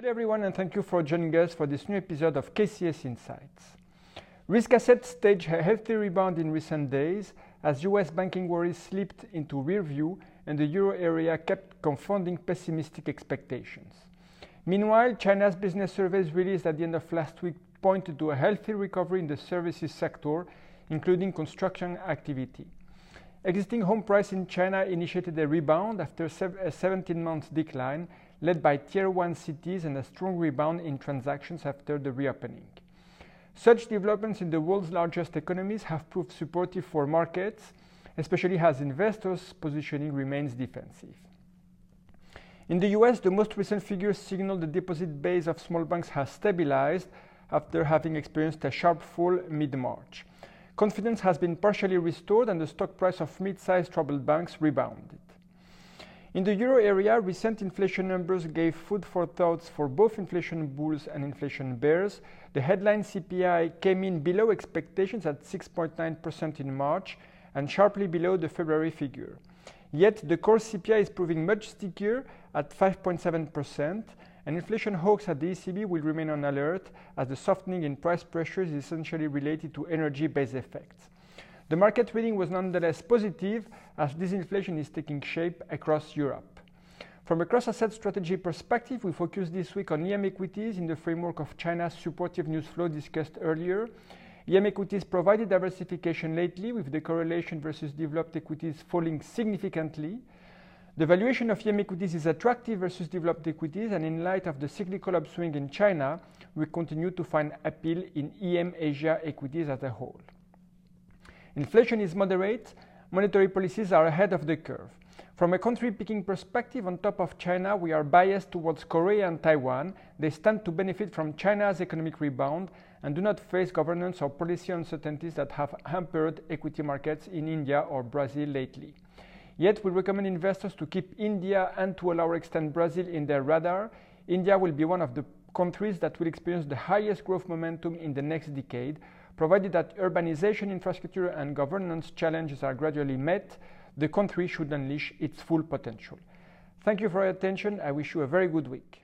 Hello everyone and thank you for joining us for this new episode of KCS Insights. Risk assets staged a healthy rebound in recent days as US banking worries slipped into rear view and the euro area kept confounding pessimistic expectations. Meanwhile, China's business surveys released at the end of last week pointed to a healthy recovery in the services sector, including construction activity. Existing home price in China initiated a rebound after a 17 month decline, led by tier 1 cities and a strong rebound in transactions after the reopening. Such developments in the world's largest economies have proved supportive for markets, especially as investors' positioning remains defensive. In the US, the most recent figures signal the deposit base of small banks has stabilized after having experienced a sharp fall mid March. Confidence has been partially restored and the stock price of mid sized troubled banks rebounded. In the euro area, recent inflation numbers gave food for thoughts for both inflation bulls and inflation bears. The headline CPI came in below expectations at 6.9% in March and sharply below the February figure. Yet the core CPI is proving much stickier at 5.7%, and inflation hawks at the ECB will remain on alert as the softening in price pressures is essentially related to energy based effects. The market reading was nonetheless positive as disinflation is taking shape across Europe. From a cross-asset strategy perspective, we focus this week on EM equities in the framework of China's supportive news flow discussed earlier. EM equities provided diversification lately with the correlation versus developed equities falling significantly. The valuation of EM equities is attractive versus developed equities and in light of the cyclical upswing in China, we continue to find appeal in EM Asia equities as a whole. Inflation is moderate, monetary policies are ahead of the curve. From a country picking perspective, on top of China, we are biased towards Korea and Taiwan. They stand to benefit from China's economic rebound and do not face governance or policy uncertainties that have hampered equity markets in India or Brazil lately. Yet, we recommend investors to keep India and to a lower extent Brazil in their radar. India will be one of the countries that will experience the highest growth momentum in the next decade, Provided that urbanization, infrastructure, and governance challenges are gradually met, the country should unleash its full potential. Thank you for your attention. I wish you a very good week.